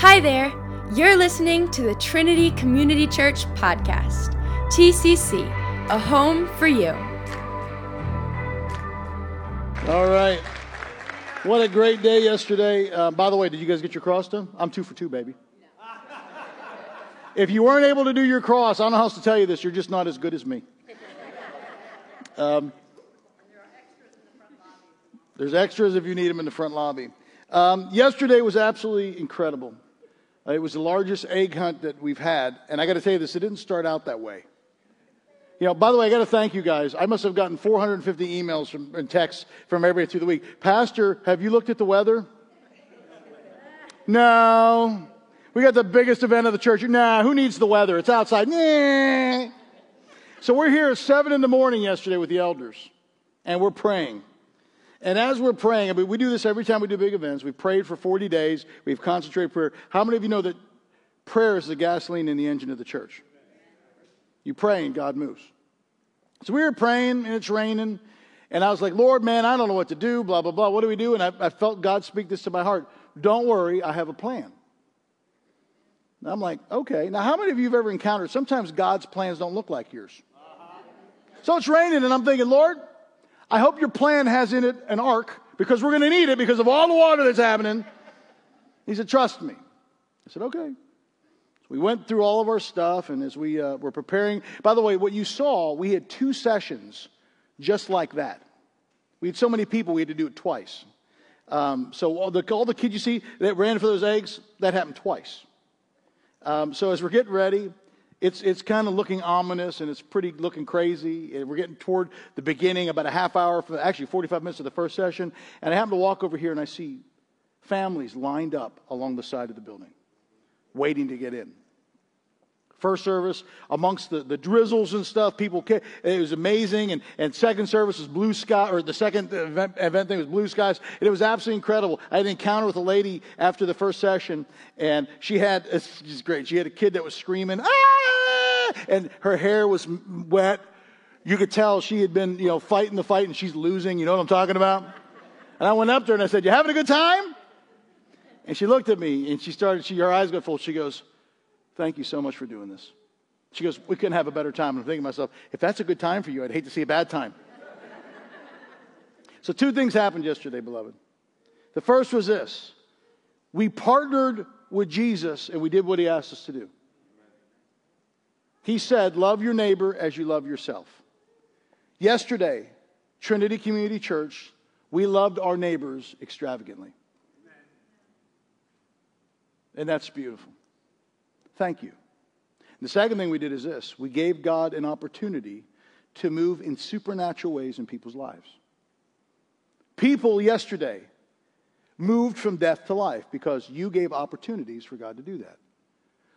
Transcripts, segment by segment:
Hi there. You're listening to the Trinity Community Church podcast, TCC, a home for you. All right. What a great day yesterday. Uh, by the way, did you guys get your cross done? I'm two for two, baby. If you weren't able to do your cross, I don't know how else to tell you this, you're just not as good as me. Um, there's extras if you need them in the front lobby. Um, yesterday was absolutely incredible. Uh, it was the largest egg hunt that we've had. And I got to tell you this, it didn't start out that way. You know, by the way, I got to thank you guys. I must have gotten 450 emails from, and texts from everybody through the week. Pastor, have you looked at the weather? No. We got the biggest event of the church. Nah, who needs the weather? It's outside. Nah. So we're here at 7 in the morning yesterday with the elders, and we're praying. And as we're praying, I mean, we do this every time we do big events. We've prayed for 40 days. We've concentrated prayer. How many of you know that prayer is the gasoline in the engine of the church? You pray and God moves. So we were praying and it's raining. And I was like, Lord, man, I don't know what to do, blah, blah, blah. What do we do? And I, I felt God speak this to my heart. Don't worry, I have a plan. And I'm like, okay. Now, how many of you have ever encountered sometimes God's plans don't look like yours? So it's raining, and I'm thinking, Lord, I hope your plan has in it an ark because we're going to need it because of all the water that's happening. He said, Trust me. I said, Okay. So we went through all of our stuff, and as we uh, were preparing, by the way, what you saw, we had two sessions just like that. We had so many people, we had to do it twice. Um, so all the, all the kids you see that ran for those eggs, that happened twice. Um, so as we're getting ready, it's, it's kind of looking ominous and it's pretty looking crazy. We're getting toward the beginning, about a half hour, from, actually 45 minutes of the first session. And I happen to walk over here and I see families lined up along the side of the building, waiting to get in. First service, amongst the, the drizzles and stuff, people came. It was amazing. And, and second service was blue sky, or the second event, event thing was blue skies. And it was absolutely incredible. I had an encounter with a lady after the first session, and she had, just great. She had a kid that was screaming, ah! And her hair was wet. You could tell she had been, you know, fighting the fight and she's losing. You know what I'm talking about? And I went up to her and I said, You having a good time? And she looked at me and she started, she, her eyes got full. She goes, Thank you so much for doing this. She goes, We couldn't have a better time. And I'm thinking to myself, if that's a good time for you, I'd hate to see a bad time. so, two things happened yesterday, beloved. The first was this we partnered with Jesus and we did what he asked us to do. He said, Love your neighbor as you love yourself. Yesterday, Trinity Community Church, we loved our neighbors extravagantly. And that's beautiful. Thank you. The second thing we did is this we gave God an opportunity to move in supernatural ways in people's lives. People yesterday moved from death to life because you gave opportunities for God to do that.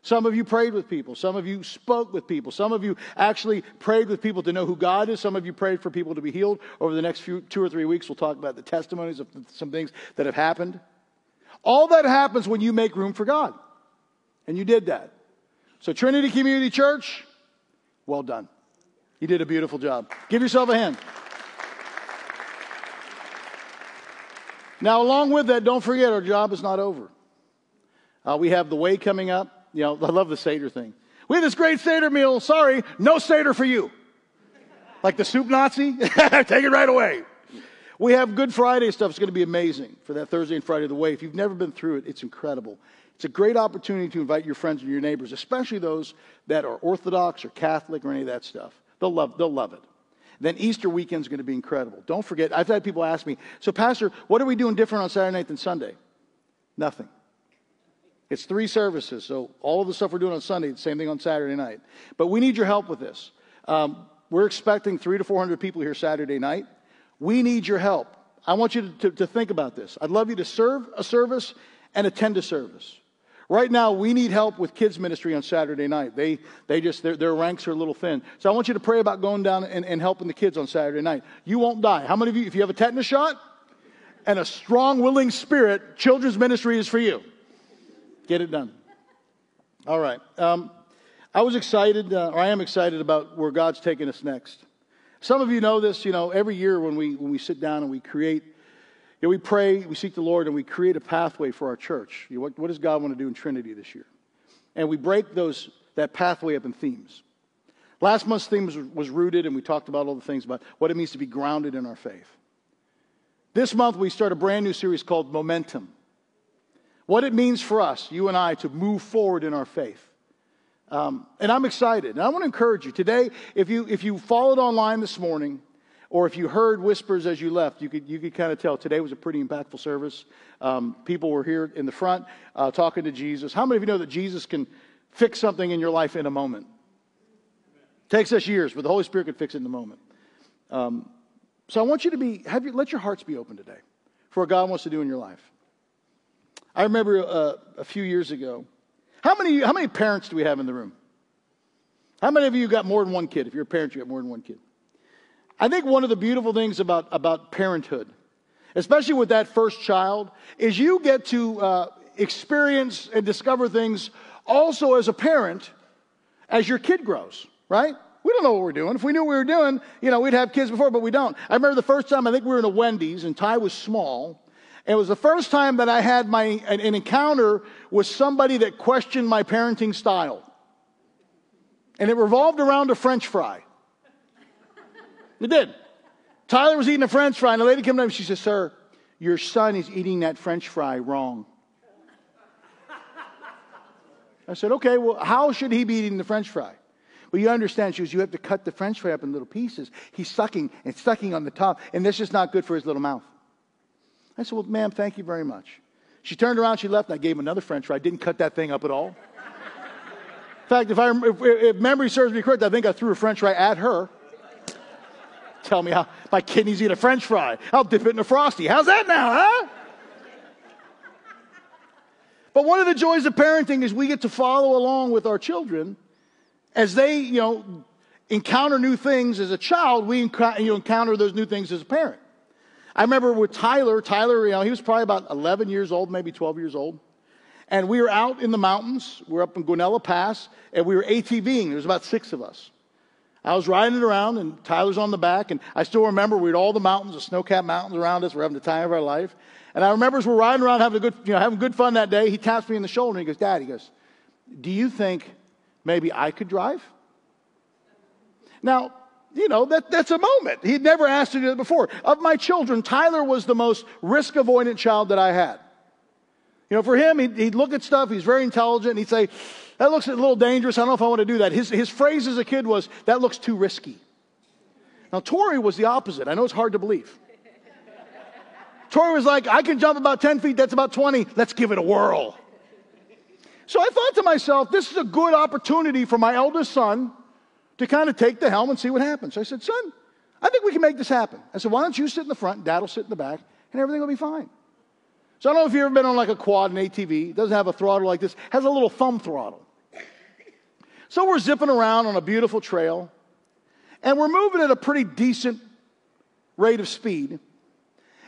Some of you prayed with people. Some of you spoke with people. Some of you actually prayed with people to know who God is. Some of you prayed for people to be healed. Over the next few, two or three weeks, we'll talk about the testimonies of some things that have happened. All that happens when you make room for God. And you did that. So, Trinity Community Church, well done. You did a beautiful job. Give yourself a hand. Now, along with that, don't forget our job is not over. Uh, we have the way coming up. You know, I love the Seder thing. We have this great Seder meal. Sorry, no Seder for you. Like the soup Nazi? Take it right away. We have Good Friday stuff. It's going to be amazing for that Thursday and Friday of the way. If you've never been through it, it's incredible. It's a great opportunity to invite your friends and your neighbors, especially those that are Orthodox or Catholic or any of that stuff. They'll love, they'll love it. Then Easter weekend is going to be incredible. Don't forget, I've had people ask me, so Pastor, what are we doing different on Saturday night than Sunday? Nothing. It's three services, so all of the stuff we're doing on Sunday, same thing on Saturday night. But we need your help with this. Um, we're expecting three to 400 people here Saturday night. We need your help. I want you to, to, to think about this. I'd love you to serve a service and attend a service. Right now, we need help with kids' ministry on Saturday night. They, they just, their, their ranks are a little thin. So I want you to pray about going down and, and helping the kids on Saturday night. You won't die. How many of you, if you have a tetanus shot and a strong, willing spirit, children's ministry is for you. Get it done. All right. Um, I was excited, uh, or I am excited about where God's taking us next. Some of you know this, you know, every year when we, when we sit down and we create You know, we pray, we seek the Lord, and we create a pathway for our church. You know, what, what does God want to do in Trinity this year? And we break those, that pathway up in themes. Last month's theme was, was rooted, and we talked about all the things about what it means to be grounded in our faith. This month, we start a brand new series called Momentum. What it means for us, you and I, to move forward in our faith. Um, and I'm excited. And I want to encourage you today, if you, if you followed online this morning, or if you heard whispers as you left, you could, you could kind of tell today was a pretty impactful service. Um, people were here in the front uh, talking to Jesus. How many of you know that Jesus can fix something in your life in a moment? It Takes us years, but the Holy Spirit can fix it in a moment. Um, so I want you to be, have your, let your hearts be open today for what God wants to do in your life. I remember uh, a few years ago. How many, how many parents do we have in the room? How many of you got more than one kid? If you're a parent, you got more than one kid. I think one of the beautiful things about, about parenthood, especially with that first child, is you get to uh, experience and discover things also as a parent as your kid grows, right? We don't know what we're doing. If we knew what we were doing, you know, we'd have kids before, but we don't. I remember the first time I think we were in a Wendy's and Ty was small. It was the first time that I had my, an, an encounter with somebody that questioned my parenting style. And it revolved around a French fry. It did. Tyler was eating a french fry, and a lady came to him and she said, Sir, your son is eating that french fry wrong. I said, Okay, well, how should he be eating the french fry? Well, you understand, she goes, You have to cut the french fry up in little pieces. He's sucking and sucking on the top, and this is not good for his little mouth. I said, Well, ma'am, thank you very much. She turned around, she left, and I gave him another french fry. I didn't cut that thing up at all. In fact, if, I, if, if memory serves me correct, I think I threw a french fry at her tell me how my kidneys eat a french fry. I'll dip it in a frosty. How's that now, huh? But one of the joys of parenting is we get to follow along with our children as they, you know, encounter new things as a child, we encounter those new things as a parent. I remember with Tyler, Tyler, you know, he was probably about 11 years old, maybe 12 years old. And we were out in the mountains. We are up in Guanella Pass, and we were ATVing. There was about six of us. I was riding it around, and Tyler's on the back, and I still remember we had all the mountains, the snow-capped mountains around us. We're having the time of our life. And I remember as we're riding around having a good, you know, having good fun that day, he taps me in the shoulder and he goes, Dad, he goes, do you think maybe I could drive? Now, you know, that, that's a moment. He'd never asked to do it before. Of my children, Tyler was the most risk avoidant child that I had. You know, for him, he'd, he'd look at stuff, he's very intelligent, and he'd say, that looks a little dangerous. I don't know if I want to do that. His, his phrase as a kid was, That looks too risky. Now, Tori was the opposite. I know it's hard to believe. Tori was like, I can jump about 10 feet, that's about 20. Let's give it a whirl. So I thought to myself, this is a good opportunity for my eldest son to kind of take the helm and see what happens. So I said, Son, I think we can make this happen. I said, Why don't you sit in the front, dad will sit in the back, and everything will be fine. So I don't know if you've ever been on like a quad, an ATV. Doesn't have a throttle like this, has a little thumb throttle. So we're zipping around on a beautiful trail, and we're moving at a pretty decent rate of speed.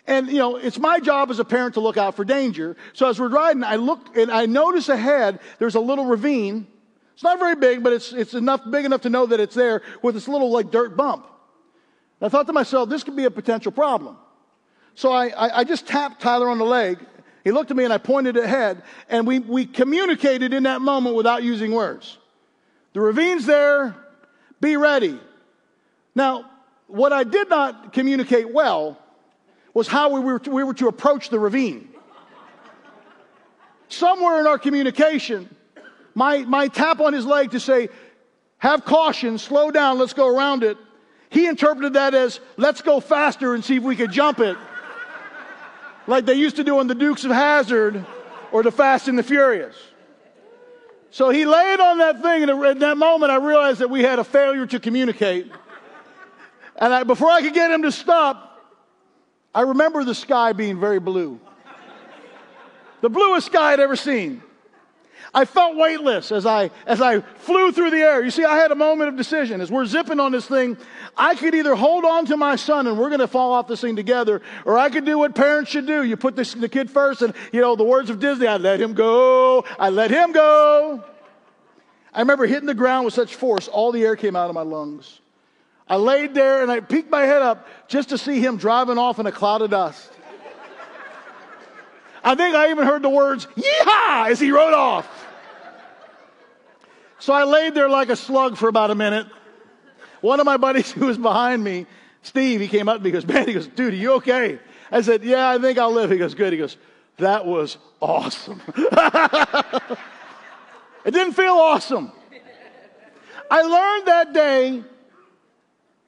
And, you know, it's my job as a parent to look out for danger. So as we're riding, I look and I notice ahead there's a little ravine. It's not very big, but it's, it's enough, big enough to know that it's there with this little like dirt bump. And I thought to myself, this could be a potential problem. So I, I, I just tapped Tyler on the leg. He looked at me and I pointed ahead and we, we communicated in that moment without using words. The ravine's there. Be ready. Now, what I did not communicate well was how we were to, we were to approach the ravine. Somewhere in our communication, my, my tap on his leg to say, have caution, slow down, let's go around it. He interpreted that as, let's go faster and see if we could jump it. like they used to do on the Dukes of Hazzard or the Fast and the Furious. So he laid on that thing, and in that moment, I realized that we had a failure to communicate. And I, before I could get him to stop, I remember the sky being very blue. The bluest sky I'd ever seen. I felt weightless as I, as I flew through the air. You see, I had a moment of decision. As we're zipping on this thing, I could either hold on to my son and we're going to fall off this thing together, or I could do what parents should do. You put this, the kid first, and, you know, the words of Disney, I let him go. I let him go. I remember hitting the ground with such force, all the air came out of my lungs. I laid there and I peeked my head up just to see him driving off in a cloud of dust. I think I even heard the words, yeehaw, as he rode off. So I laid there like a slug for about a minute. One of my buddies who was behind me, Steve, he came up to me, he goes, man, he goes, dude, are you okay? I said, yeah, I think I'll live. He goes, good. He goes, that was awesome. it didn't feel awesome. I learned that day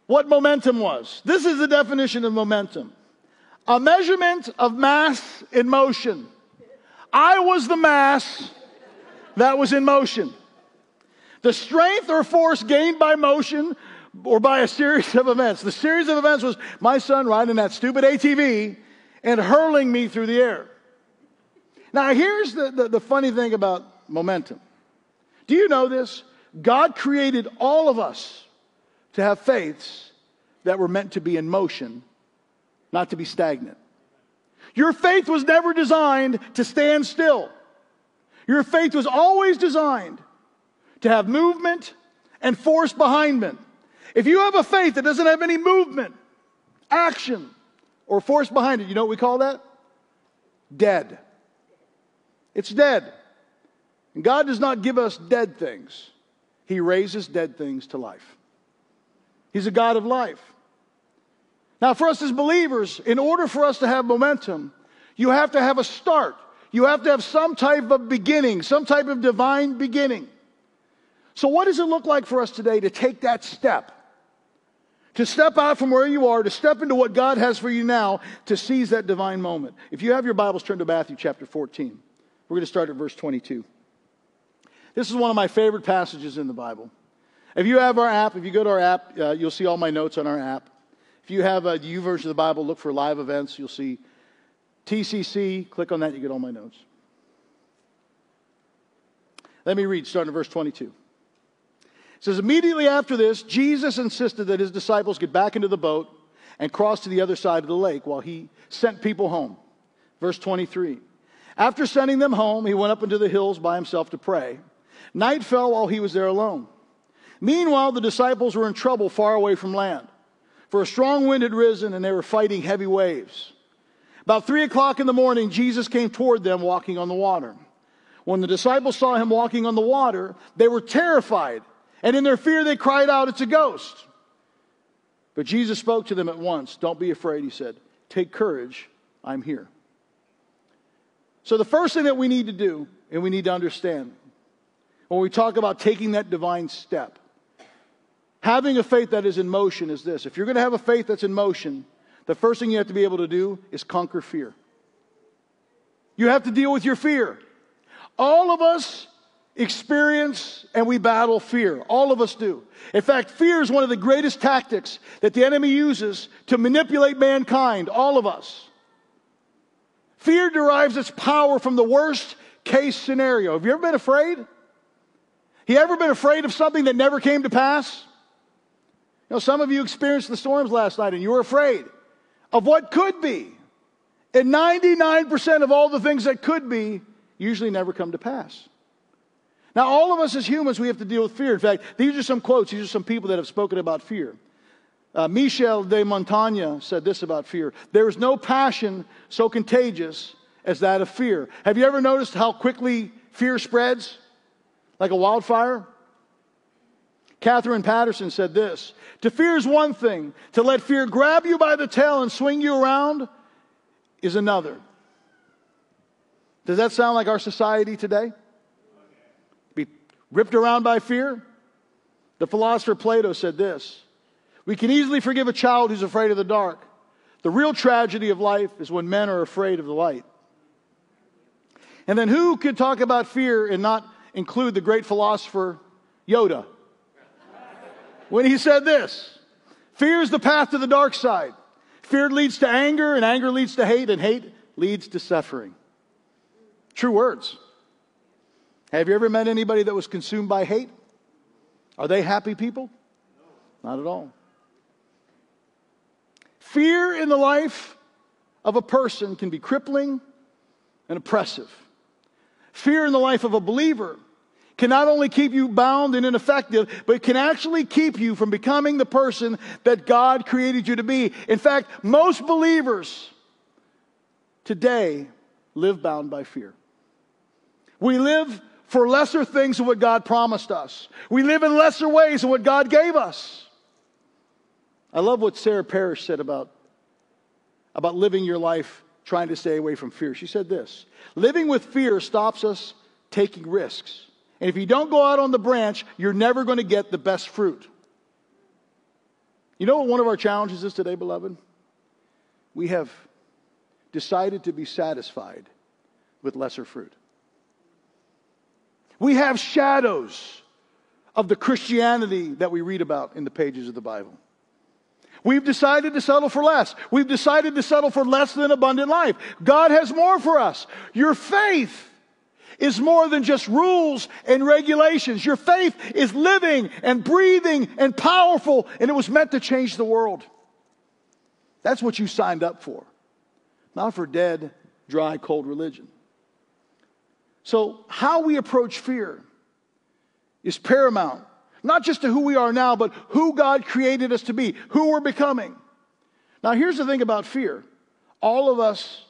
what momentum was. This is the definition of momentum a measurement of mass in motion. I was the mass that was in motion. The strength or force gained by motion or by a series of events. The series of events was my son riding that stupid ATV and hurling me through the air. Now, here's the, the, the funny thing about momentum. Do you know this? God created all of us to have faiths that were meant to be in motion, not to be stagnant. Your faith was never designed to stand still. Your faith was always designed to have movement and force behind it. If you have a faith that doesn't have any movement, action, or force behind it, you know what we call that? Dead. It's dead. And God does not give us dead things, He raises dead things to life. He's a God of life. Now, for us as believers, in order for us to have momentum, you have to have a start. You have to have some type of beginning, some type of divine beginning. So, what does it look like for us today to take that step? To step out from where you are, to step into what God has for you now, to seize that divine moment. If you have your Bibles, turn to Matthew chapter 14. We're going to start at verse 22. This is one of my favorite passages in the Bible. If you have our app, if you go to our app, uh, you'll see all my notes on our app. If you have a YouVersion of the Bible, look for live events. You'll see TCC. Click on that, you get all my notes. Let me read, starting at verse 22. It says, Immediately after this, Jesus insisted that his disciples get back into the boat and cross to the other side of the lake while he sent people home. Verse 23. After sending them home, he went up into the hills by himself to pray. Night fell while he was there alone. Meanwhile, the disciples were in trouble far away from land, for a strong wind had risen and they were fighting heavy waves. About three o'clock in the morning, Jesus came toward them walking on the water. When the disciples saw him walking on the water, they were terrified, and in their fear they cried out, It's a ghost. But Jesus spoke to them at once. Don't be afraid, he said. Take courage, I'm here. So, the first thing that we need to do, and we need to understand, when we talk about taking that divine step, having a faith that is in motion is this. If you're going to have a faith that's in motion, the first thing you have to be able to do is conquer fear. You have to deal with your fear. All of us experience and we battle fear. All of us do. In fact, fear is one of the greatest tactics that the enemy uses to manipulate mankind, all of us. Fear derives its power from the worst case scenario. Have you ever been afraid? You ever been afraid of something that never came to pass? You know, some of you experienced the storms last night and you were afraid of what could be. And 99% of all the things that could be usually never come to pass. Now, all of us as humans, we have to deal with fear. In fact, these are some quotes. These are some people that have spoken about fear. Uh, Michel de Montaigne said this about fear There is no passion so contagious as that of fear. Have you ever noticed how quickly fear spreads? Like a wildfire? Katherine Paterson said this To fear is one thing, to let fear grab you by the tail and swing you around is another. Does that sound like our society today? Ripped around by fear? The philosopher Plato said this we can easily forgive a child who's afraid of the dark. The real tragedy of life is when men are afraid of the light. And then who could talk about fear and not include the great philosopher Yoda? When he said this Fear is the path to the dark side. Fear leads to anger, and anger leads to hate, and hate leads to suffering. True words. Have you ever met anybody that was consumed by hate? Are they happy people? Not at all. Fear in the life of a person can be crippling and oppressive. Fear in the life of a believer can not only keep you bound and ineffective, but can actually keep you from becoming the person that God created you to be. In fact, most believers today live bound by fear. We live for lesser things than what God promised us. We live in lesser ways than what God gave us. I love what Sarah Parish said about, about living your life trying to stay away from fear. She said this Living with fear stops us taking risks. And if you don't go out on the branch, you're never going to get the best fruit. You know what one of our challenges is today, beloved? We have decided to be satisfied with lesser fruit. We have shadows of the Christianity that we read about in the pages of the Bible. We've decided to settle for less. We've decided to settle for less than abundant life. God has more for us. Your faith is more than just rules and regulations. Your faith is living and breathing and powerful, and it was meant to change the world. That's what you signed up for, not for dead, dry, cold religion. So, how we approach fear is paramount, not just to who we are now, but who God created us to be, who we're becoming. Now, here's the thing about fear all of us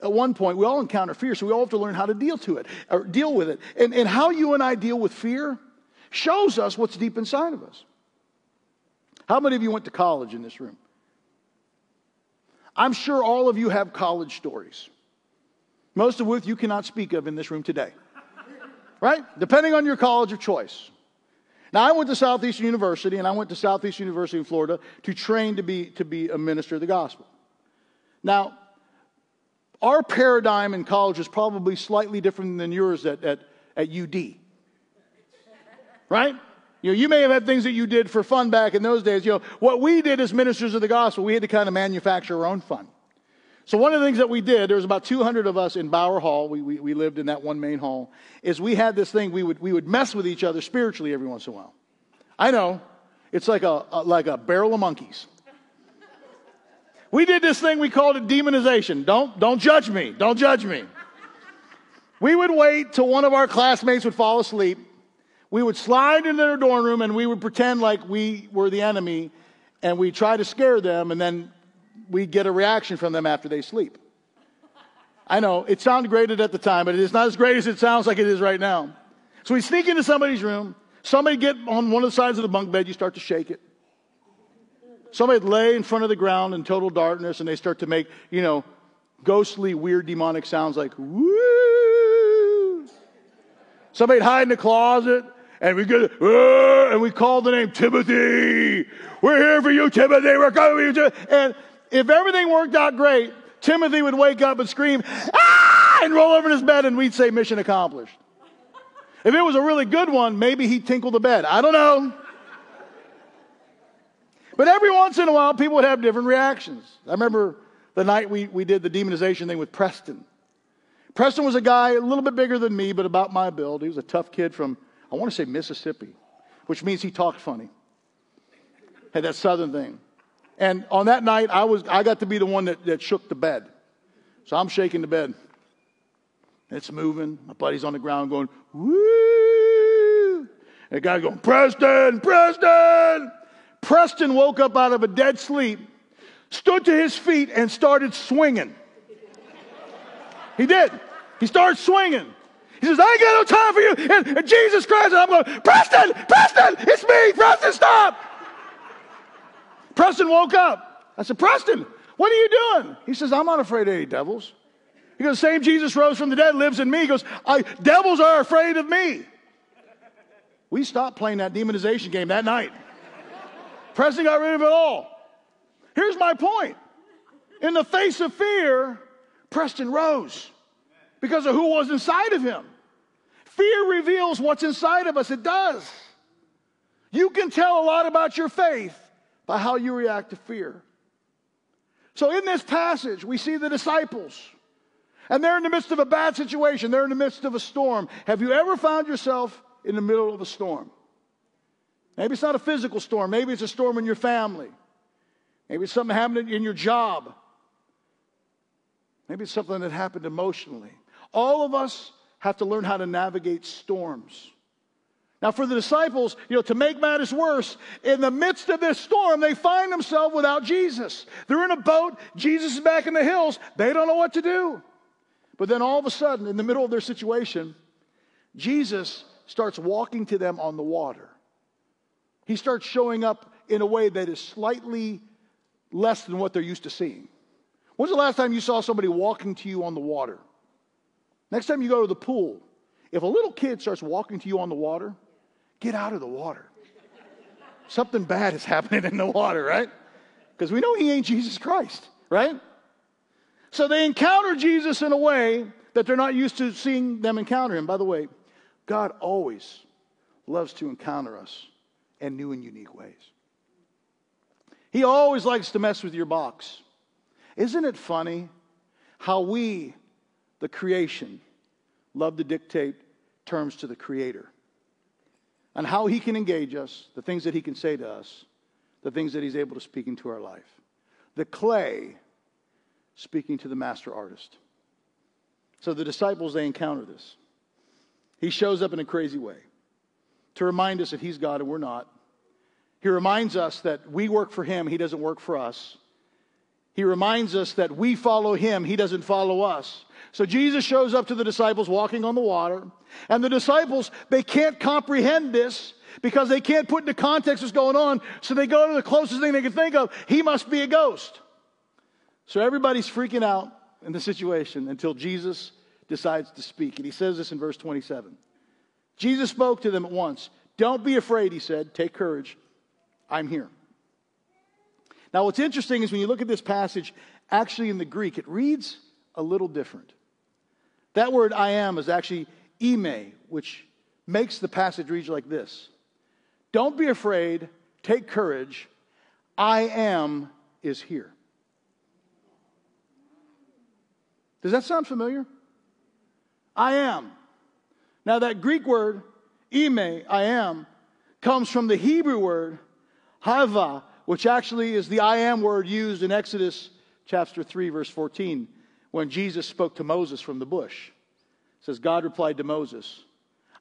at one point, we all encounter fear, so we all have to learn how to deal to it or deal with it. And, and how you and I deal with fear shows us what's deep inside of us. How many of you went to college in this room? I'm sure all of you have college stories, most of which you cannot speak of in this room today. Right? Depending on your college of choice. Now, I went to Southeastern University, and I went to Southeastern University in Florida to train to be, to be a minister of the gospel. Now, our paradigm in college is probably slightly different than yours at, at, at UD. Right? You know, you may have had things that you did for fun back in those days. You know, what we did as ministers of the gospel, we had to kind of manufacture our own fun. So one of the things that we did, there was about 200 of us in Bower Hall. We, we, we lived in that one main hall. Is we had this thing, we would, we would mess with each other spiritually every once in a while. I know. It's like a, a like a barrel of monkeys. We did this thing, we called it demonization. Don't, don't judge me. Don't judge me. We would wait till one of our classmates would fall asleep. We would slide into their dorm room and we would pretend like we were the enemy and we try to scare them and then we get a reaction from them after they sleep. I know, it sounded great at the time, but it is not as great as it sounds like it is right now. So we sneak into somebody's room, somebody get on one of the sides of the bunk bed, you start to shake it. Somebody lay in front of the ground in total darkness and they start to make, you know, ghostly, weird, demonic sounds like, woo. Somebody hide in the closet and we get, and we call the name Timothy. We're here for you, Timothy. We're coming for you. And if everything worked out great, Timothy would wake up and scream, ah, and roll over in his bed and we'd say mission accomplished. If it was a really good one, maybe he'd tinkle the bed. I don't know. But every once in a while, people would have different reactions. I remember the night we, we did the demonization thing with Preston. Preston was a guy a little bit bigger than me, but about my build. He was a tough kid from, I want to say Mississippi, which means he talked funny. Had that southern thing. And on that night, I, was, I got to be the one that, that shook the bed. So I'm shaking the bed. It's moving. My buddy's on the ground going, woo. And the guy's going, Preston, Preston. Preston woke up out of a dead sleep, stood to his feet, and started swinging. He did. He started swinging. He says, I ain't got no time for you. And, and Jesus Christ, and I'm going, Preston, Preston, it's me, Preston, stop. Preston woke up. I said, Preston, what are you doing? He says, I'm not afraid of any devils. He goes, same Jesus rose from the dead lives in me. He goes, devils are afraid of me. We stopped playing that demonization game that night. Preston got rid of it all. Here's my point. In the face of fear, Preston rose because of who was inside of him. Fear reveals what's inside of us. It does. You can tell a lot about your faith by how you react to fear. So, in this passage, we see the disciples, and they're in the midst of a bad situation. They're in the midst of a storm. Have you ever found yourself in the middle of a storm? Maybe it's not a physical storm. Maybe it's a storm in your family. Maybe it's something happening in your job. Maybe it's something that happened emotionally. All of us have to learn how to navigate storms. Now, for the disciples, you know, to make matters worse, in the midst of this storm, they find themselves without Jesus. They're in a boat. Jesus is back in the hills. They don't know what to do. But then all of a sudden, in the middle of their situation, Jesus starts walking to them on the water. He starts showing up in a way that is slightly less than what they're used to seeing. When's the last time you saw somebody walking to you on the water? Next time you go to the pool, if a little kid starts walking to you on the water, get out of the water. Something bad is happening in the water, right? Because we know he ain't Jesus Christ, right? So they encounter Jesus in a way that they're not used to seeing them encounter him. By the way, God always loves to encounter us in new and unique ways. He always likes to mess with your box. Isn't it funny how we, the creation, love to dictate terms to the Creator? And how He can engage us, the things that He can say to us, the things that He's able to speak into our life. The clay speaking to the master artist. So the disciples, they encounter this. He shows up in a crazy way to remind us that He's God and we're not. He reminds us that we work for Him, He doesn't work for us. He reminds us that we follow Him, He doesn't follow us. So Jesus shows up to the disciples walking on the water, and the disciples, they can't comprehend this because they can't put into context what's going on, so they go to the closest thing they can think of He must be a ghost. So everybody's freaking out in the situation until Jesus decides to speak. And he says this in verse 27. Jesus spoke to them at once. Don't be afraid, he said. Take courage. I'm here. Now, what's interesting is when you look at this passage, actually in the Greek, it reads a little different. That word I am is actually ime, which makes the passage read like this Don't be afraid, take courage. I am is here. Does that sound familiar? I am. Now, that Greek word, ime, I am, comes from the Hebrew word, hava, which actually is the I am word used in Exodus chapter 3, verse 14, when Jesus spoke to Moses from the bush. It says, God replied to Moses,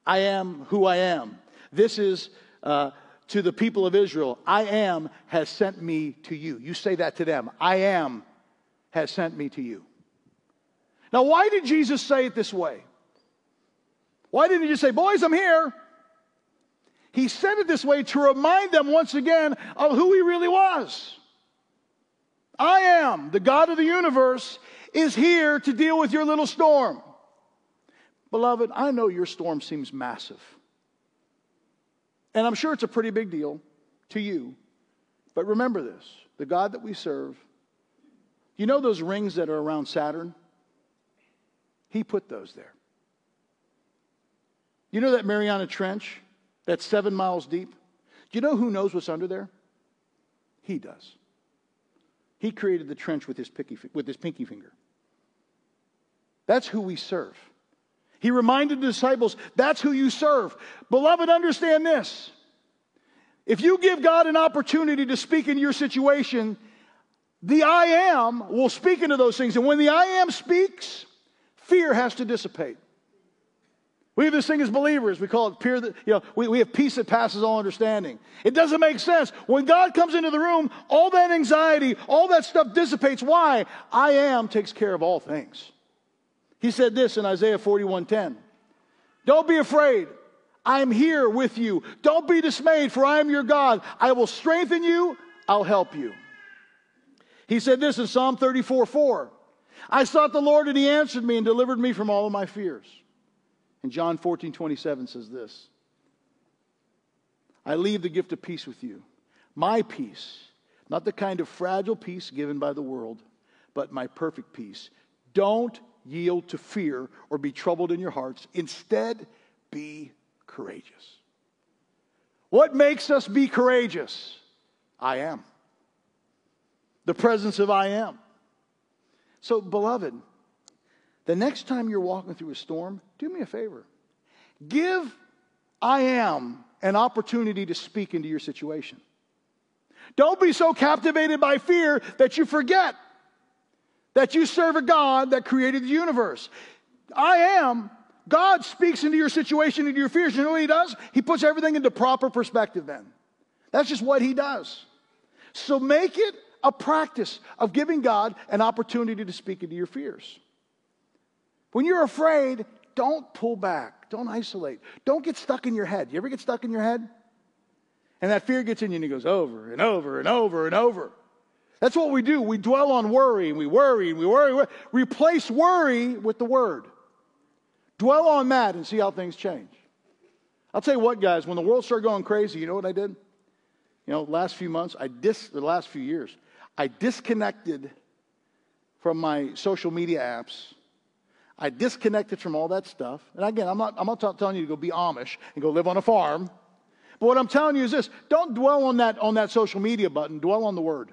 I am who I am. This is uh, to the people of Israel, I am has sent me to you. You say that to them. I am has sent me to you. Now, why did Jesus say it this way? Why didn't he just say, Boys, I'm here? He said it this way to remind them once again of who he really was. I am, the God of the universe, is here to deal with your little storm. Beloved, I know your storm seems massive. And I'm sure it's a pretty big deal to you. But remember this the God that we serve, you know those rings that are around Saturn? He put those there. You know that Mariana Trench that's seven miles deep? Do you know who knows what's under there? He does. He created the trench with his, picky, with his pinky finger. That's who we serve. He reminded the disciples, that's who you serve. Beloved, understand this. If you give God an opportunity to speak in your situation, the I am will speak into those things. And when the I am speaks, Fear has to dissipate. We have this thing as believers. We call it peer, you know, we, we have peace that passes all understanding. It doesn't make sense. When God comes into the room, all that anxiety, all that stuff dissipates. Why? I am takes care of all things. He said this in Isaiah 41:10. Don't be afraid. I am here with you. Don't be dismayed, for I am your God. I will strengthen you, I'll help you. He said this in Psalm 34 4. I sought the Lord and he answered me and delivered me from all of my fears. And John 14, 27 says this I leave the gift of peace with you. My peace, not the kind of fragile peace given by the world, but my perfect peace. Don't yield to fear or be troubled in your hearts. Instead, be courageous. What makes us be courageous? I am. The presence of I am. So, beloved, the next time you're walking through a storm, do me a favor. Give I am an opportunity to speak into your situation. Don't be so captivated by fear that you forget that you serve a God that created the universe. I am. God speaks into your situation, into your fears. You know what He does? He puts everything into proper perspective then. That's just what He does. So make it a practice of giving God an opportunity to speak into your fears. When you're afraid, don't pull back. Don't isolate. Don't get stuck in your head. You ever get stuck in your head? And that fear gets in you and it goes over and over and over and over. That's what we do. We dwell on worry and we worry and we worry. Replace worry with the word. Dwell on that and see how things change. I'll tell you what, guys, when the world started going crazy, you know what I did? You know, last few months, I dis the last few years, I disconnected from my social media apps. I disconnected from all that stuff. And again, I'm not, I'm not t- telling you to go be Amish and go live on a farm. But what I'm telling you is this don't dwell on that, on that social media button, dwell on the word.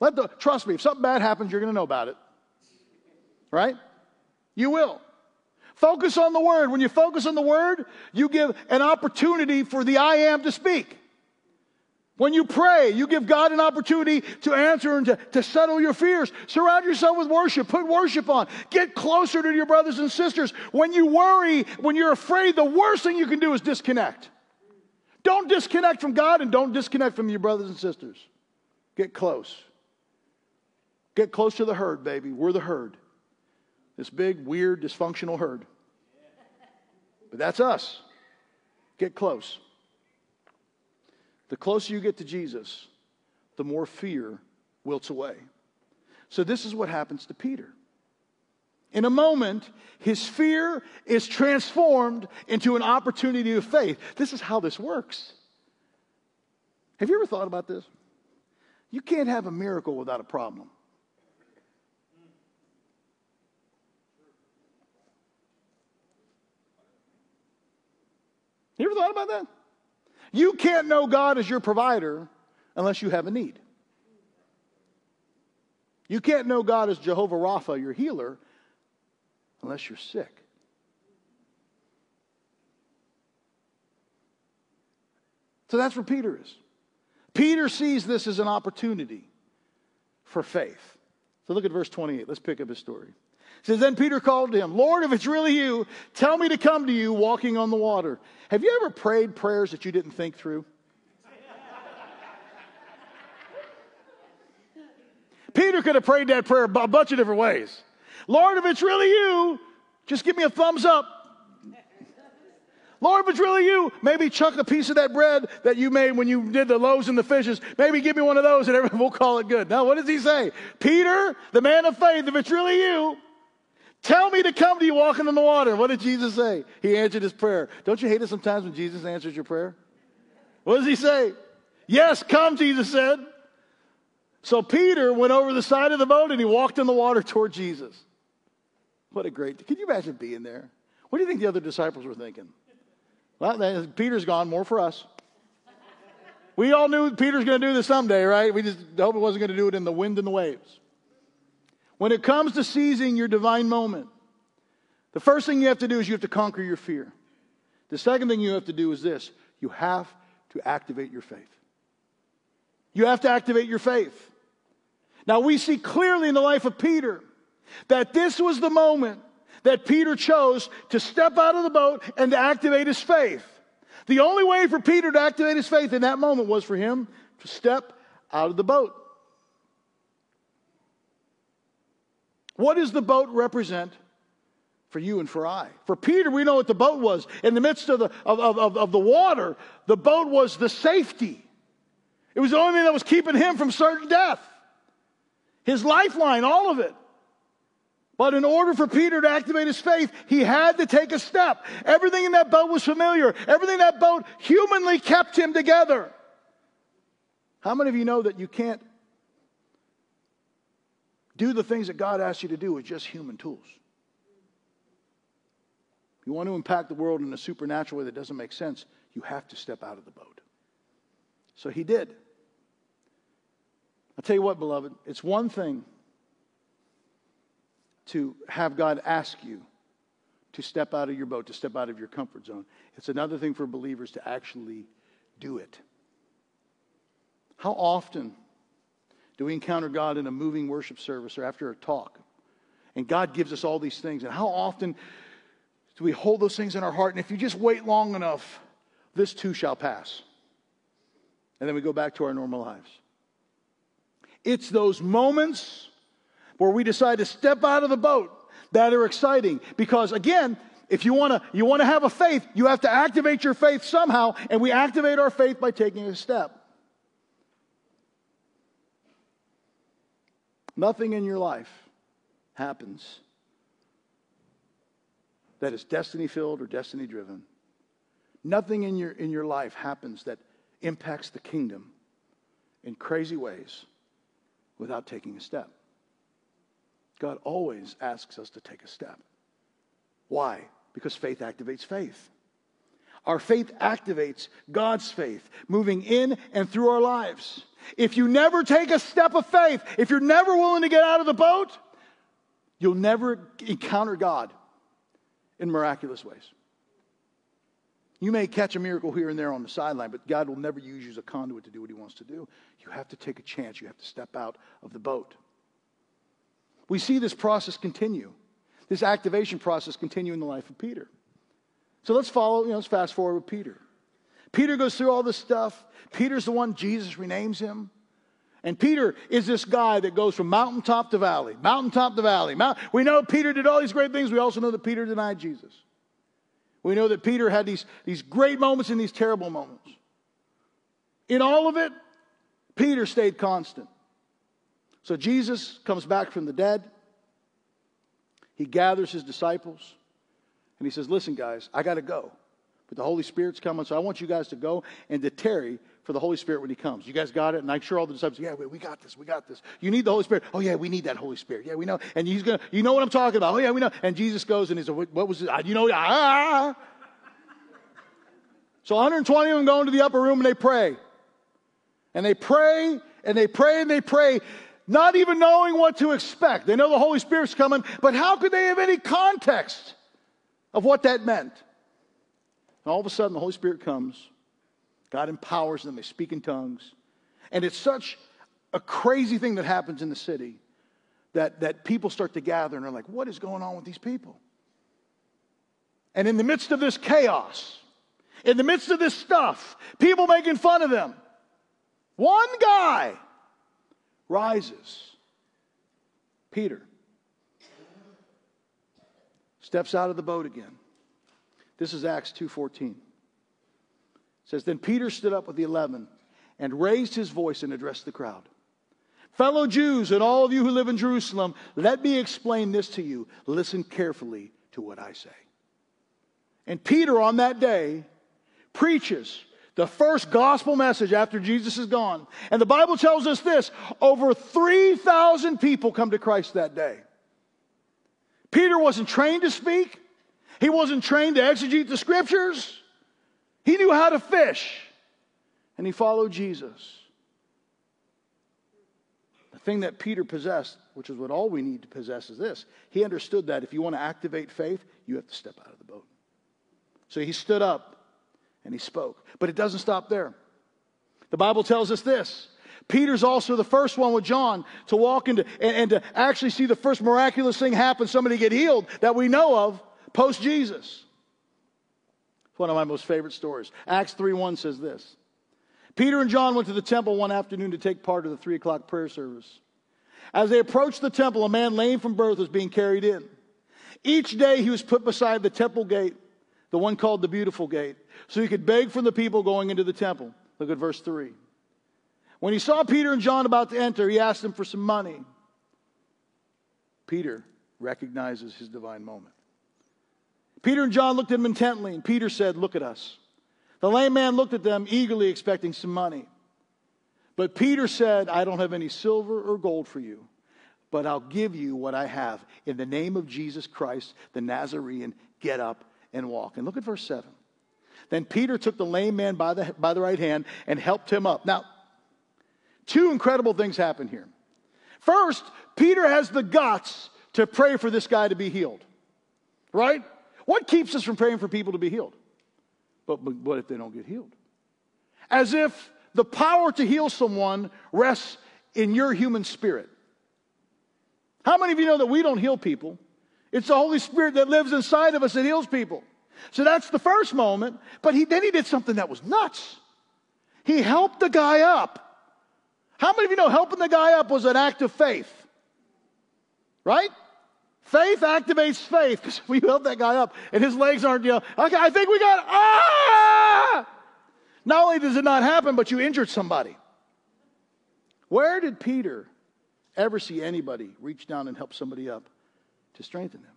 Let the, trust me, if something bad happens, you're going to know about it. Right? You will. Focus on the word. When you focus on the word, you give an opportunity for the I am to speak. When you pray, you give God an opportunity to answer and to, to settle your fears. Surround yourself with worship. Put worship on. Get closer to your brothers and sisters. When you worry, when you're afraid, the worst thing you can do is disconnect. Don't disconnect from God and don't disconnect from your brothers and sisters. Get close. Get close to the herd, baby. We're the herd. This big, weird, dysfunctional herd. But that's us. Get close. The closer you get to Jesus, the more fear wilts away. So, this is what happens to Peter. In a moment, his fear is transformed into an opportunity of faith. This is how this works. Have you ever thought about this? You can't have a miracle without a problem. You ever thought about that? You can't know God as your provider unless you have a need. You can't know God as Jehovah Rapha, your healer, unless you're sick. So that's where Peter is. Peter sees this as an opportunity for faith. So look at verse 28. Let's pick up his story. Says, Then Peter called to him, Lord, if it's really you, tell me to come to you walking on the water. Have you ever prayed prayers that you didn't think through? Peter could have prayed that prayer a bunch of different ways. Lord, if it's really you, just give me a thumbs up. Lord, if it's really you, maybe chuck a piece of that bread that you made when you did the loaves and the fishes. Maybe give me one of those and we'll call it good. Now, what does he say? Peter, the man of faith, if it's really you, tell me to come to you walking in the water. What did Jesus say? He answered his prayer. Don't you hate it sometimes when Jesus answers your prayer? What does he say? Yes, come, Jesus said. So Peter went over the side of the boat and he walked in the water toward Jesus. What a great, can you imagine being there? What do you think the other disciples were thinking? Well, Peter's gone, more for us. We all knew Peter's going to do this someday, right? We just hope it wasn't going to do it in the wind and the waves. When it comes to seizing your divine moment, the first thing you have to do is you have to conquer your fear. The second thing you have to do is this you have to activate your faith. You have to activate your faith. Now, we see clearly in the life of Peter that this was the moment that Peter chose to step out of the boat and to activate his faith. The only way for Peter to activate his faith in that moment was for him to step out of the boat. What does the boat represent for you and for I? For Peter, we know what the boat was. In the midst of the, of, of, of the water, the boat was the safety. It was the only thing that was keeping him from certain death. His lifeline, all of it. But in order for Peter to activate his faith, he had to take a step. Everything in that boat was familiar. Everything in that boat humanly kept him together. How many of you know that you can't do the things that God asks you to do with just human tools? If you want to impact the world in a supernatural way that doesn't make sense, you have to step out of the boat. So he did. I'll tell you what, beloved, it's one thing to have God ask you to step out of your boat, to step out of your comfort zone. It's another thing for believers to actually do it. How often do we encounter God in a moving worship service or after a talk? And God gives us all these things. And how often do we hold those things in our heart? And if you just wait long enough, this too shall pass. And then we go back to our normal lives. It's those moments where we decide to step out of the boat, that are exciting because, again, if you want to you want to have a faith, you have to activate your faith somehow, and we activate our faith by taking a step. Nothing in your life happens that is destiny filled or destiny driven. Nothing in your, in your life happens that impacts the kingdom in crazy ways without taking a step. God always asks us to take a step. Why? Because faith activates faith. Our faith activates God's faith, moving in and through our lives. If you never take a step of faith, if you're never willing to get out of the boat, you'll never encounter God in miraculous ways. You may catch a miracle here and there on the sideline, but God will never use you as a conduit to do what He wants to do. You have to take a chance. You have to step out of the boat. We see this process continue, this activation process continue in the life of Peter. So let's follow, you know, let's fast forward with Peter. Peter goes through all this stuff. Peter's the one Jesus renames him. And Peter is this guy that goes from mountaintop to valley, mountaintop to valley. We know Peter did all these great things. We also know that Peter denied Jesus. We know that Peter had these, these great moments and these terrible moments. In all of it, Peter stayed constant. So Jesus comes back from the dead. He gathers his disciples and he says, Listen, guys, I got to go. But the Holy Spirit's coming, so I want you guys to go and to tarry for the Holy Spirit when He comes. You guys got it? And I'm sure all the disciples, yeah, we got this, we got this. You need the Holy Spirit. Oh, yeah, we need that Holy Spirit. Yeah, we know. And He's going to, you know what I'm talking about. Oh, yeah, we know. And Jesus goes and He said, what was it? You know, ah. So 120 of them go into the upper room and they pray. And they pray and they pray and they pray, not even knowing what to expect. They know the Holy Spirit's coming, but how could they have any context of what that meant? And all of a sudden, the Holy Spirit comes. God empowers them. They speak in tongues. And it's such a crazy thing that happens in the city that, that people start to gather and are like, what is going on with these people? And in the midst of this chaos, in the midst of this stuff, people making fun of them, one guy rises. Peter steps out of the boat again. This is Acts 2:14. It says then Peter stood up with the 11 and raised his voice and addressed the crowd. Fellow Jews and all of you who live in Jerusalem, let me explain this to you. Listen carefully to what I say. And Peter on that day preaches the first gospel message after Jesus is gone. And the Bible tells us this over 3,000 people come to Christ that day. Peter wasn't trained to speak, he wasn't trained to exegete the scriptures. He knew how to fish, and he followed Jesus. The thing that Peter possessed, which is what all we need to possess, is this. He understood that if you want to activate faith, you have to step out of the boat. So he stood up and he spoke. But it doesn't stop there. The Bible tells us this Peter's also the first one with John to walk into and, and, to actually see the first miraculous thing happen, somebody get healed that we know of post Jesus. It's one of my most favorite stories. Acts 3 1 says this Peter and John went to the temple one afternoon to take part of the three o'clock prayer service. As they approached the temple, a man lame from birth was being carried in. Each day he was put beside the temple gate, the one called the Beautiful Gate, so he could beg from the people going into the temple. Look at verse 3. When he saw Peter and John about to enter, he asked them for some money. Peter recognizes his divine moment. Peter and John looked at him intently, and Peter said, Look at us. The lame man looked at them, eagerly expecting some money. But Peter said, I don't have any silver or gold for you, but I'll give you what I have. In the name of Jesus Christ, the Nazarene, get up and walk. And look at verse 7. Then Peter took the lame man by the, by the right hand and helped him up. Now, two incredible things happen here. First, Peter has the guts to pray for this guy to be healed, right? What keeps us from praying for people to be healed? But, but what if they don't get healed? As if the power to heal someone rests in your human spirit. How many of you know that we don't heal people? It's the Holy Spirit that lives inside of us that heals people. So that's the first moment. But he, then he did something that was nuts. He helped the guy up. How many of you know helping the guy up was an act of faith? Right? Faith activates faith because we help that guy up and his legs aren't, you know, okay, I think we got, ah! Not only does it not happen, but you injured somebody. Where did Peter ever see anybody reach down and help somebody up to strengthen them?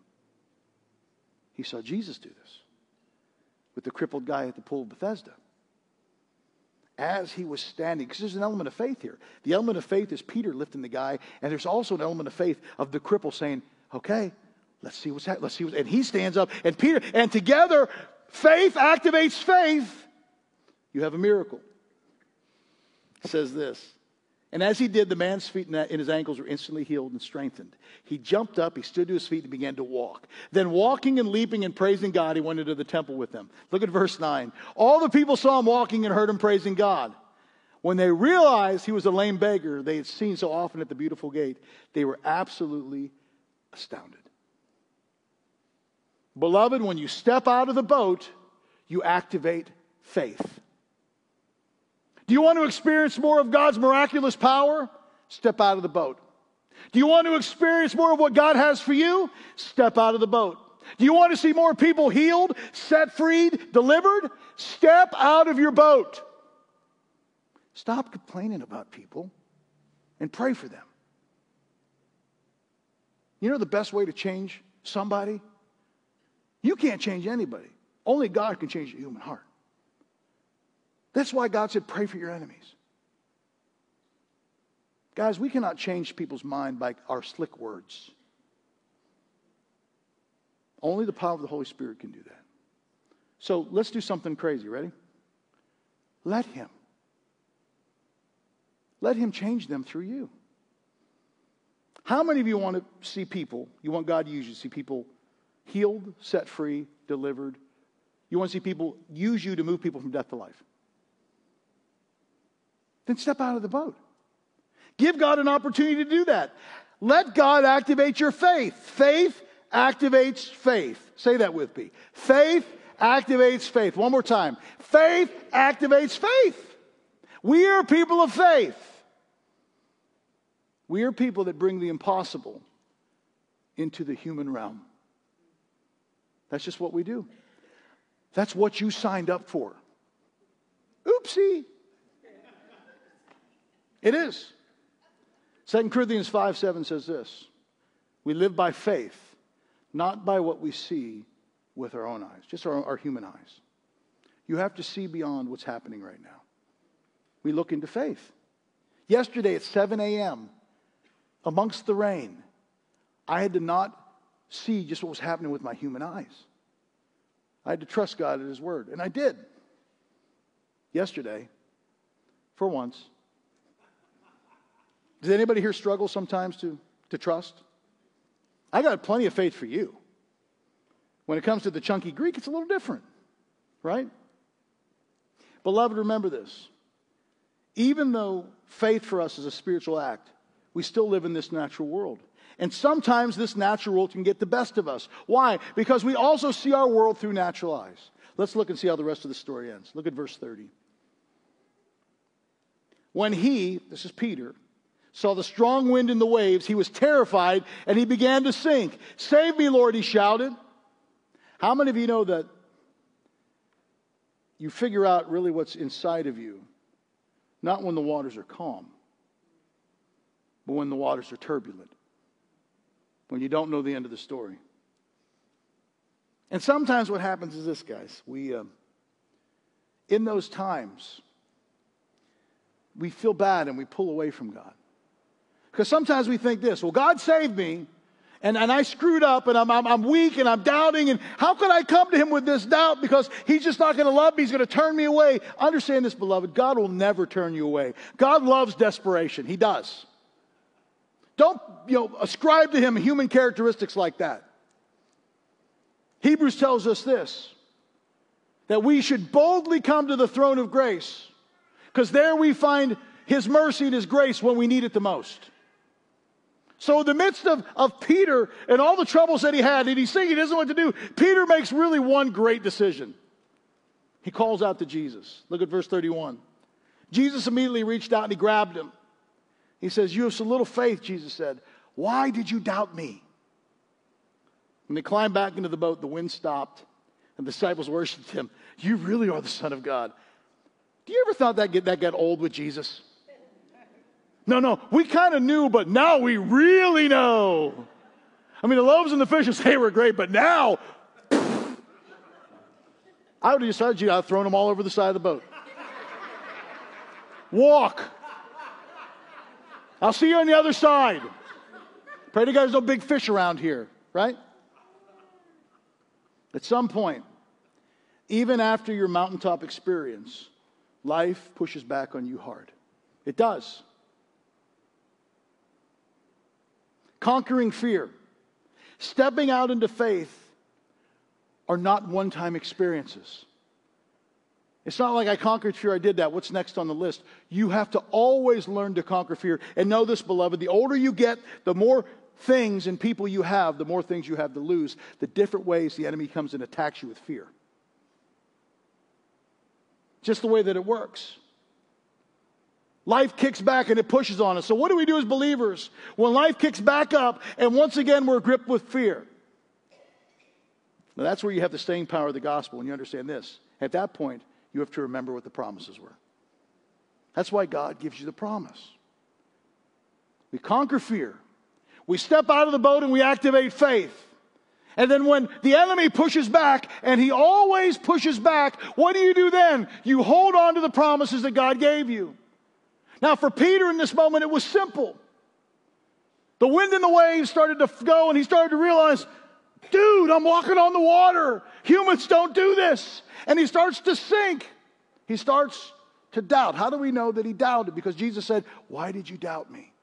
He saw Jesus do this with the crippled guy at the pool of Bethesda. As he was standing, because there's an element of faith here. The element of faith is Peter lifting the guy, and there's also an element of faith of the cripple saying, Okay, let's see what's happening. Let's see what's and he stands up, and Peter, and together, faith activates faith. You have a miracle. It says this and as he did, the man's feet and his ankles were instantly healed and strengthened. He jumped up, he stood to his feet, and began to walk. Then, walking and leaping and praising God, he went into the temple with them. Look at verse 9. All the people saw him walking and heard him praising God. When they realized he was a lame beggar they had seen so often at the beautiful gate, they were absolutely astounded. Beloved, when you step out of the boat, you activate faith. Do you want to experience more of God's miraculous power? Step out of the boat. Do you want to experience more of what God has for you? Step out of the boat. Do you want to see more people healed, set free, delivered? Step out of your boat. Stop complaining about people and pray for them. You know the best way to change somebody? You can't change anybody. Only God can change a human heart. That's why God said, pray for your enemies. Guys, we cannot change people's mind by our slick words. Only the power of the Holy Spirit can do that. So let's do something crazy. Ready? Let Him. Let Him change them through you. How many of you want to see people, you want God to use you to see people healed, set free, delivered? You want to see people use you to move people from death to life? then step out of the boat. Give God an opportunity to do that. Let God activate your faith. Faith activates faith. Say that with me. Faith activates faith. One more time. Faith activates faith. We are people of faith. We are people that bring the impossible into the human realm. That's just what we do. That's what you signed up for. Oopsie. It is. 2 Corinthians 5 7 says this We live by faith, not by what we see with our own eyes, just our, our human eyes. You have to see beyond what's happening right now. We look into faith. Yesterday at 7 a.m., amongst the rain, I had to not see just what was happening with my human eyes. I had to trust God at His word, and I did. Yesterday, for once, does anybody here struggle sometimes to, to trust? I got plenty of faith for you. When it comes to the chunky Greek, it's a little different, right? Beloved, remember this. Even though faith for us is a spiritual act, we still live in this natural world. And sometimes this natural world can get the best of us. Why? Because we also see our world through natural eyes. Let's look and see how the rest of the story ends. Look at verse 30. When he, this is Peter, saw the strong wind in the waves, he was terrified and he began to sink. Save me, Lord, he shouted. How many of you know that you figure out really what's inside of you, not when the waters are calm, but when the waters are turbulent, when you don't know the end of the story? And sometimes what happens is this, guys. We, uh, in those times, we feel bad and we pull away from God. Because sometimes we think this well, God saved me, and, and I screwed up, and I'm, I'm, I'm weak, and I'm doubting, and how could I come to Him with this doubt? Because He's just not going to love me, He's going to turn me away. Understand this, beloved God will never turn you away. God loves desperation, He does. Don't you know, ascribe to Him human characteristics like that. Hebrews tells us this that we should boldly come to the throne of grace because there we find His mercy and His grace when we need it the most. So, in the midst of, of Peter and all the troubles that he had, and he's thinking he doesn't know what to do, Peter makes really one great decision. He calls out to Jesus. Look at verse 31. Jesus immediately reached out and he grabbed him. He says, You have so little faith, Jesus said. Why did you doubt me? When they climbed back into the boat, the wind stopped, and the disciples worshiped him. You really are the Son of God. Do you ever thought that get, that got old with Jesus? No, no, we kind of knew, but now we really know. I mean, the loaves and the fishes, they were great, but now, I would have decided you, I'd have thrown them all over the side of the boat. Walk. I'll see you on the other side. Pray to God there's no big fish around here, right? At some point, even after your mountaintop experience, life pushes back on you hard. It does. Conquering fear, stepping out into faith are not one time experiences. It's not like I conquered fear, I did that. What's next on the list? You have to always learn to conquer fear. And know this, beloved, the older you get, the more things and people you have, the more things you have to lose, the different ways the enemy comes and attacks you with fear. Just the way that it works. Life kicks back and it pushes on us. So, what do we do as believers when life kicks back up and once again we're gripped with fear? Now, that's where you have the staying power of the gospel and you understand this. At that point, you have to remember what the promises were. That's why God gives you the promise. We conquer fear, we step out of the boat and we activate faith. And then when the enemy pushes back, and he always pushes back, what do you do then? You hold on to the promises that God gave you. Now, for Peter in this moment, it was simple. The wind and the waves started to go, and he started to realize, dude, I'm walking on the water. Humans don't do this. And he starts to sink. He starts to doubt. How do we know that he doubted? Because Jesus said, Why did you doubt me?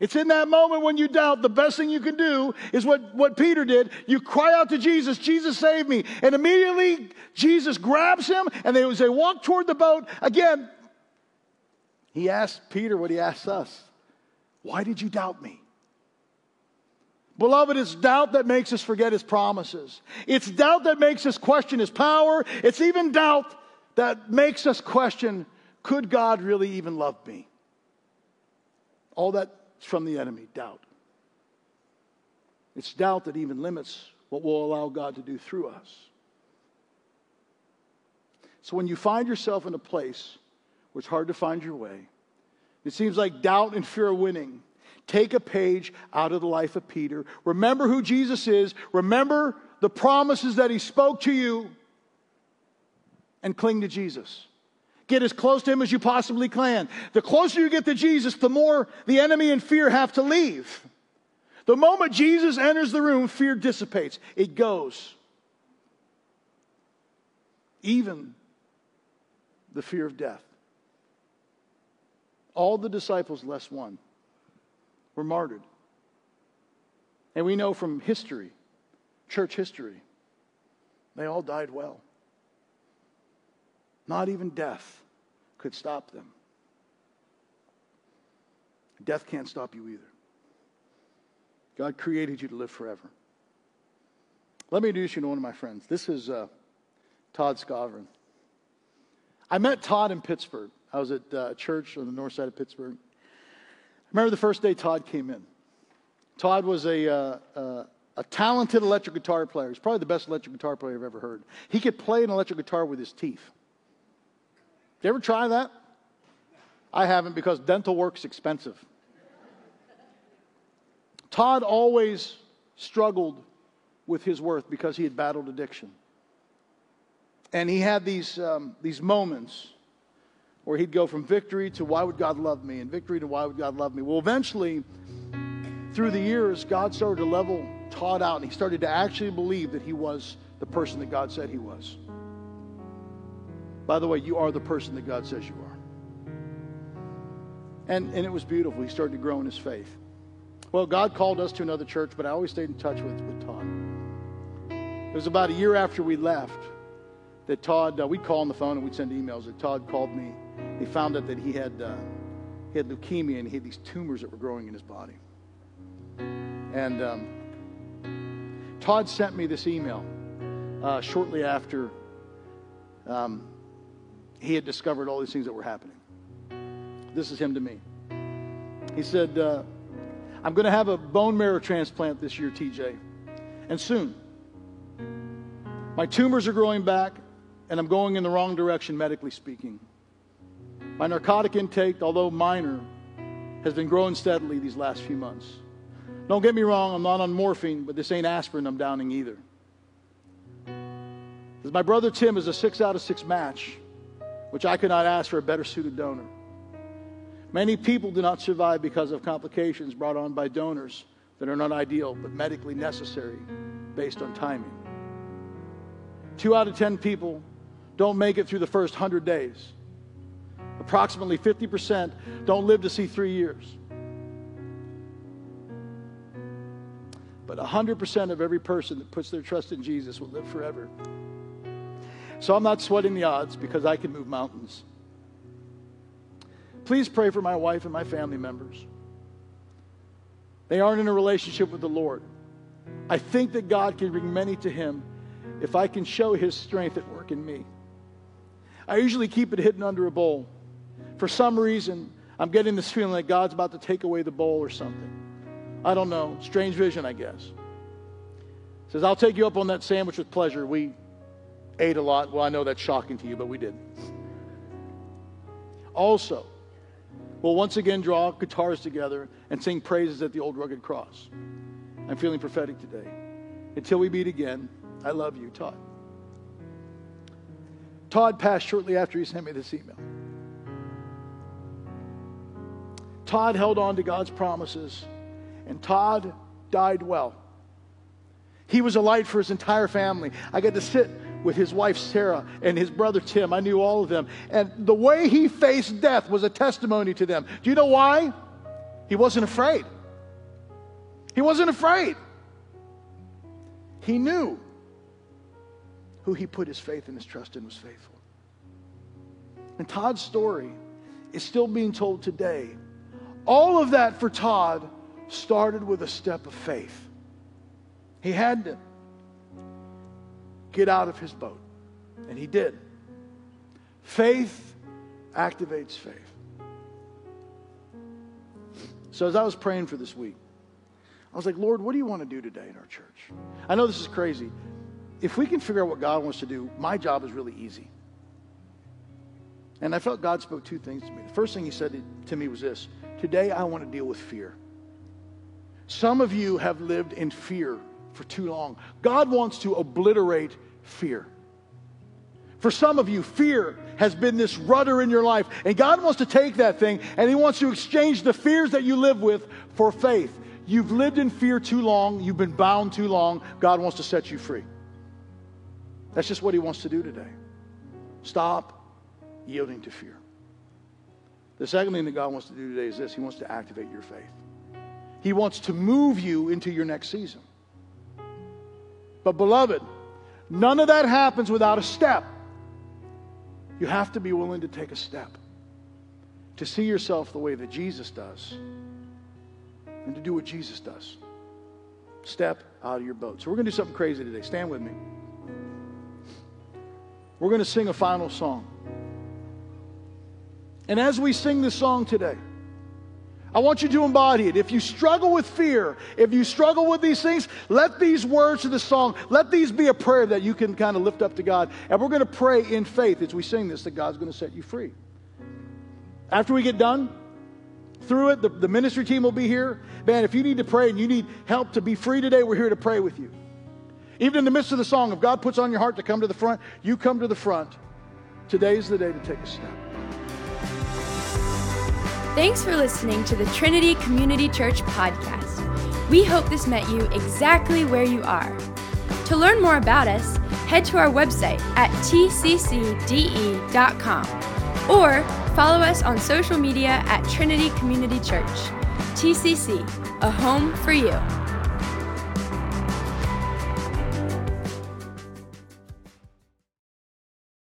It's in that moment when you doubt, the best thing you can do is what, what Peter did. You cry out to Jesus, Jesus, save me. And immediately Jesus grabs him, and they, they walk toward the boat, again, he asked Peter what he asked us Why did you doubt me? Beloved, it's doubt that makes us forget his promises. It's doubt that makes us question his power. It's even doubt that makes us question could God really even love me? All that's from the enemy, doubt. It's doubt that even limits what we'll allow God to do through us. So when you find yourself in a place where it's hard to find your way, it seems like doubt and fear are winning. Take a page out of the life of Peter. Remember who Jesus is. Remember the promises that he spoke to you and cling to Jesus. Get as close to him as you possibly can. The closer you get to Jesus, the more the enemy and fear have to leave. The moment Jesus enters the room, fear dissipates, it goes. Even the fear of death. All the disciples, less one, were martyred. And we know from history, church history, they all died well. Not even death could stop them. Death can't stop you either. God created you to live forever. Let me introduce you to one of my friends. This is uh, Todd Scovern. I met Todd in Pittsburgh. I was at uh, church on the north side of Pittsburgh. Remember the first day Todd came in. Todd was a, uh, uh, a talented electric guitar player. He's probably the best electric guitar player I've ever heard. He could play an electric guitar with his teeth. Did you ever try that? I haven't because dental work's expensive. Todd always struggled with his worth because he had battled addiction. And he had these, um, these moments where he'd go from victory to why would God love me and victory to why would God love me. Well, eventually, through the years, God started to level Todd out and he started to actually believe that he was the person that God said he was. By the way, you are the person that God says you are. And, and it was beautiful. He started to grow in his faith. Well, God called us to another church, but I always stayed in touch with, with Todd. It was about a year after we left that Todd, uh, we'd call on the phone and we'd send emails. That Todd called me. He found out that he had, uh, he had leukemia and he had these tumors that were growing in his body. And um, Todd sent me this email uh, shortly after um, he had discovered all these things that were happening. This is him to me. He said, uh, I'm going to have a bone marrow transplant this year, TJ, and soon. My tumors are growing back, and I'm going in the wrong direction, medically speaking. My narcotic intake, although minor, has been growing steadily these last few months. Don't get me wrong, I'm not on morphine, but this ain't aspirin I'm downing either. My brother Tim is a six out of six match, which I could not ask for a better suited donor. Many people do not survive because of complications brought on by donors that are not ideal but medically necessary based on timing. Two out of ten people don't make it through the first 100 days. Approximately 50% don't live to see three years. But 100% of every person that puts their trust in Jesus will live forever. So I'm not sweating the odds because I can move mountains. Please pray for my wife and my family members. They aren't in a relationship with the Lord. I think that God can bring many to Him if I can show His strength at work in me. I usually keep it hidden under a bowl. For some reason, I'm getting this feeling that God's about to take away the bowl or something. I don't know. Strange vision, I guess. Says, I'll take you up on that sandwich with pleasure. We ate a lot. Well, I know that's shocking to you, but we did. Also, we'll once again draw guitars together and sing praises at the old rugged cross. I'm feeling prophetic today. Until we meet again, I love you, Todd. Todd passed shortly after he sent me this email. Todd held on to God's promises, and Todd died well. He was a light for his entire family. I got to sit with his wife Sarah and his brother Tim. I knew all of them. And the way he faced death was a testimony to them. Do you know why? He wasn't afraid. He wasn't afraid. He knew who he put his faith and his trust in was faithful. And Todd's story is still being told today. All of that for Todd started with a step of faith. He had to get out of his boat. And he did. Faith activates faith. So as I was praying for this week, I was like, Lord, what do you want to do today in our church? I know this is crazy. If we can figure out what God wants to do, my job is really easy. And I felt God spoke two things to me. The first thing he said to me was this Today I want to deal with fear. Some of you have lived in fear for too long. God wants to obliterate fear. For some of you, fear has been this rudder in your life, and God wants to take that thing and He wants to exchange the fears that you live with for faith. You've lived in fear too long, you've been bound too long. God wants to set you free. That's just what He wants to do today. Stop yielding to fear. The second thing that God wants to do today is this He wants to activate your faith. He wants to move you into your next season. But, beloved, none of that happens without a step. You have to be willing to take a step to see yourself the way that Jesus does and to do what Jesus does. Step out of your boat. So, we're going to do something crazy today. Stand with me. We're going to sing a final song. And as we sing this song today, I want you to embody it. If you struggle with fear, if you struggle with these things, let these words of the song, let these be a prayer that you can kind of lift up to God. And we're going to pray in faith as we sing this that God's going to set you free. After we get done through it, the, the ministry team will be here. Man, if you need to pray and you need help to be free today, we're here to pray with you. Even in the midst of the song, if God puts on your heart to come to the front, you come to the front. Today's the day to take a step. Thanks for listening to the Trinity Community Church podcast. We hope this met you exactly where you are. To learn more about us, head to our website at tccde.com or follow us on social media at Trinity Community Church. TCC, a home for you.